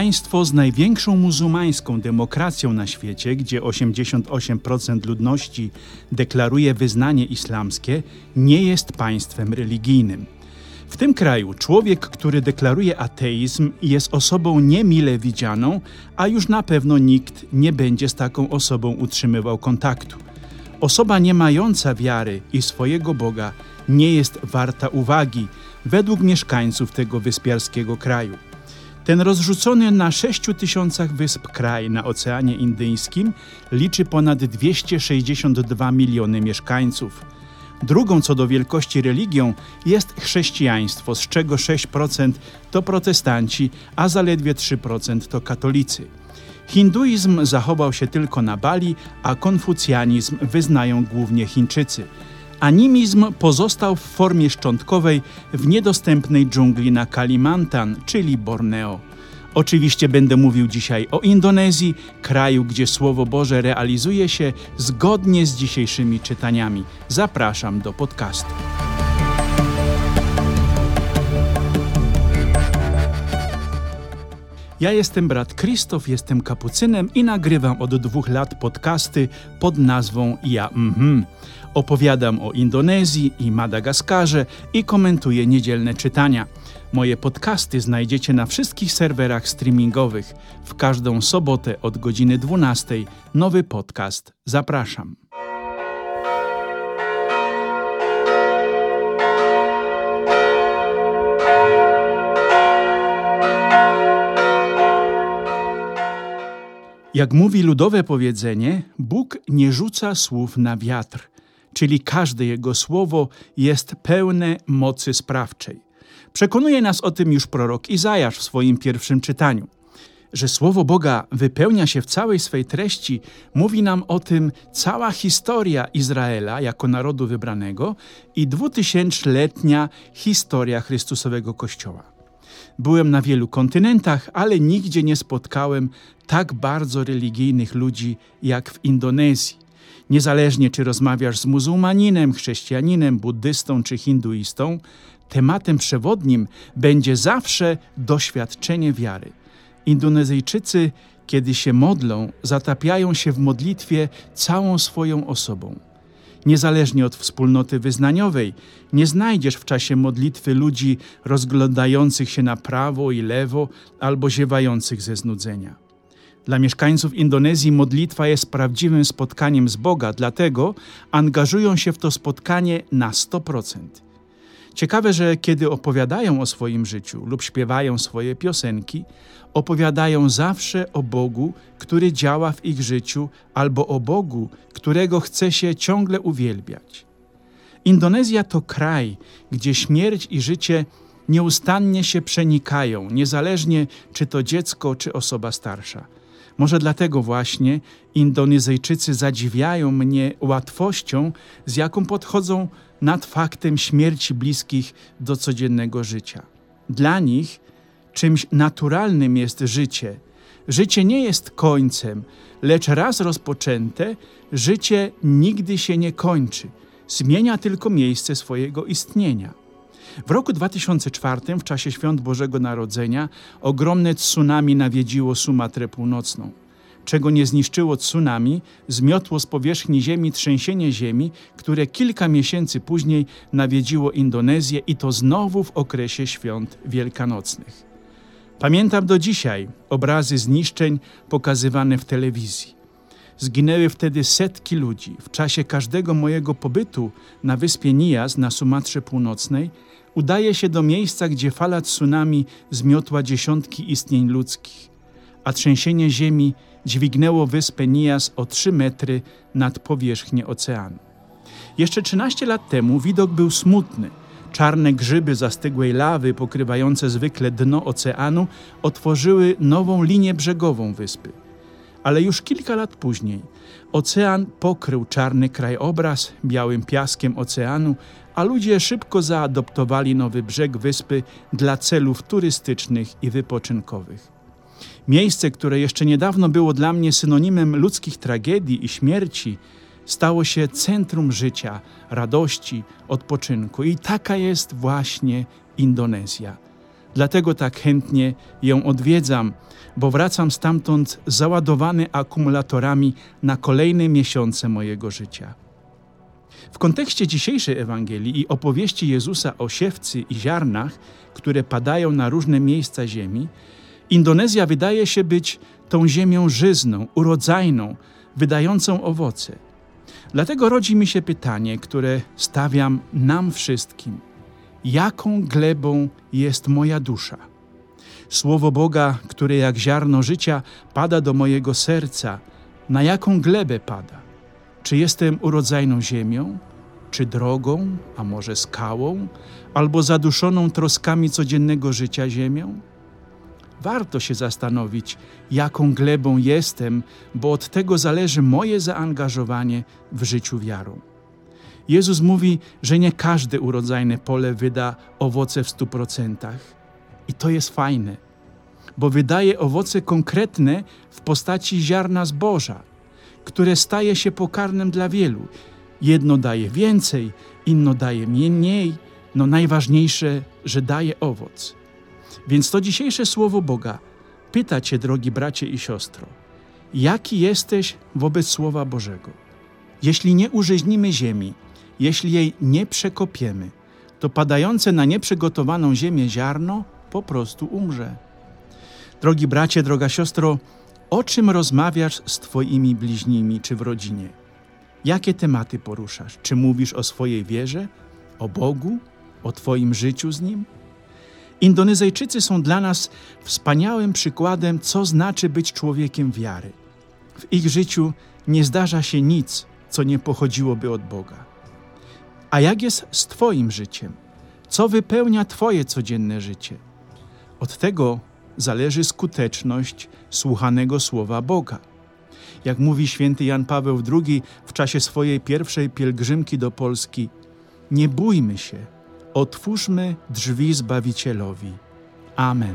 Państwo z największą muzułmańską demokracją na świecie, gdzie 88% ludności deklaruje wyznanie islamskie, nie jest państwem religijnym. W tym kraju człowiek, który deklaruje ateizm, jest osobą niemile widzianą, a już na pewno nikt nie będzie z taką osobą utrzymywał kontaktu. Osoba nie mająca wiary i swojego Boga nie jest warta uwagi według mieszkańców tego wyspiarskiego kraju. Ten rozrzucony na 6 tysiącach wysp kraj na Oceanie Indyjskim liczy ponad 262 miliony mieszkańców. Drugą co do wielkości religią jest chrześcijaństwo, z czego 6% to protestanci, a zaledwie 3% to katolicy. Hinduizm zachował się tylko na Bali, a konfucjanizm wyznają głównie Chińczycy. Animizm pozostał w formie szczątkowej w niedostępnej dżungli na Kalimantan, czyli Borneo. Oczywiście będę mówił dzisiaj o Indonezji, kraju, gdzie Słowo Boże realizuje się zgodnie z dzisiejszymi czytaniami. Zapraszam do podcastu. Ja jestem brat Krzysztof, jestem kapucynem i nagrywam od dwóch lat podcasty pod nazwą Ja Mhm. Opowiadam o Indonezji i Madagaskarze i komentuję niedzielne czytania. Moje podcasty znajdziecie na wszystkich serwerach streamingowych. W każdą sobotę od godziny 12 nowy podcast. Zapraszam. Jak mówi ludowe powiedzenie, Bóg nie rzuca słów na wiatr, czyli każde jego słowo jest pełne mocy sprawczej. Przekonuje nas o tym już prorok Izajasz w swoim pierwszym czytaniu. Że słowo Boga wypełnia się w całej swej treści, mówi nam o tym cała historia Izraela jako narodu wybranego i dwutysięczletnia historia Chrystusowego Kościoła. Byłem na wielu kontynentach, ale nigdzie nie spotkałem tak bardzo religijnych ludzi jak w Indonezji. Niezależnie czy rozmawiasz z muzułmaninem, chrześcijaninem, buddystą czy hinduistą, tematem przewodnim będzie zawsze doświadczenie wiary. Indonezyjczycy, kiedy się modlą, zatapiają się w modlitwie całą swoją osobą. Niezależnie od wspólnoty wyznaniowej, nie znajdziesz w czasie modlitwy ludzi rozglądających się na prawo i lewo albo ziewających ze znudzenia. Dla mieszkańców Indonezji modlitwa jest prawdziwym spotkaniem z Boga, dlatego angażują się w to spotkanie na 100%. Ciekawe, że kiedy opowiadają o swoim życiu lub śpiewają swoje piosenki, opowiadają zawsze o Bogu, który działa w ich życiu, albo o Bogu, którego chce się ciągle uwielbiać. Indonezja to kraj, gdzie śmierć i życie nieustannie się przenikają, niezależnie czy to dziecko, czy osoba starsza. Może dlatego właśnie Indonezyjczycy zadziwiają mnie łatwością, z jaką podchodzą nad faktem śmierci bliskich do codziennego życia. Dla nich czymś naturalnym jest życie. Życie nie jest końcem, lecz raz rozpoczęte, życie nigdy się nie kończy, zmienia tylko miejsce swojego istnienia. W roku 2004, w czasie świąt Bożego Narodzenia, ogromne tsunami nawiedziło Sumatrę Północną. Czego nie zniszczyło tsunami, zmiotło z powierzchni ziemi trzęsienie ziemi, które kilka miesięcy później nawiedziło Indonezję i to znowu w okresie świąt wielkanocnych. Pamiętam do dzisiaj obrazy zniszczeń pokazywane w telewizji. Zginęły wtedy setki ludzi. W czasie każdego mojego pobytu na wyspie Nias na Sumatrze Północnej udaje się do miejsca, gdzie fala tsunami zmiotła dziesiątki istnień ludzkich, a trzęsienie ziemi dźwignęło wyspę Nias o 3 metry nad powierzchnię oceanu. Jeszcze 13 lat temu widok był smutny. Czarne grzyby zastygłej lawy pokrywające zwykle dno oceanu otworzyły nową linię brzegową wyspy. Ale już kilka lat później ocean pokrył czarny krajobraz białym piaskiem oceanu, a ludzie szybko zaadoptowali nowy brzeg wyspy dla celów turystycznych i wypoczynkowych. Miejsce, które jeszcze niedawno było dla mnie synonimem ludzkich tragedii i śmierci, stało się centrum życia, radości, odpoczynku. I taka jest właśnie Indonezja. Dlatego tak chętnie ją odwiedzam, bo wracam stamtąd załadowany akumulatorami na kolejne miesiące mojego życia. W kontekście dzisiejszej Ewangelii i opowieści Jezusa o siewcy i ziarnach, które padają na różne miejsca ziemi, Indonezja wydaje się być tą ziemią żyzną, urodzajną, wydającą owoce. Dlatego rodzi mi się pytanie, które stawiam nam wszystkim: jaką glebą jest moja dusza? Słowo Boga, które jak ziarno życia pada do mojego serca, na jaką glebę pada? Czy jestem urodzajną ziemią, czy drogą, a może skałą, albo zaduszoną troskami codziennego życia ziemią? Warto się zastanowić, jaką glebą jestem, bo od tego zależy moje zaangażowanie w życiu wiarą. Jezus mówi, że nie każde urodzajne pole wyda owoce w stu procentach. I to jest fajne, bo wydaje owoce konkretne w postaci ziarna zboża, które staje się pokarmem dla wielu. Jedno daje więcej, inno daje mniej, no najważniejsze, że daje owoc. Więc to dzisiejsze słowo Boga pyta Cię, drogi bracie i siostro, jaki jesteś wobec Słowa Bożego? Jeśli nie urzeźnimy ziemi, jeśli jej nie przekopiemy, to padające na nieprzygotowaną ziemię ziarno po prostu umrze. Drogi bracie, droga siostro, o czym rozmawiasz z Twoimi bliźnimi czy w rodzinie? Jakie tematy poruszasz? Czy mówisz o swojej wierze, o Bogu, o Twoim życiu z Nim? Indonezyjczycy są dla nas wspaniałym przykładem, co znaczy być człowiekiem wiary. W ich życiu nie zdarza się nic, co nie pochodziłoby od Boga. A jak jest z Twoim życiem? Co wypełnia Twoje codzienne życie? Od tego zależy skuteczność słuchanego słowa Boga. Jak mówi święty Jan Paweł II w czasie swojej pierwszej pielgrzymki do Polski, nie bójmy się, otwórzmy drzwi Zbawicielowi. Amen.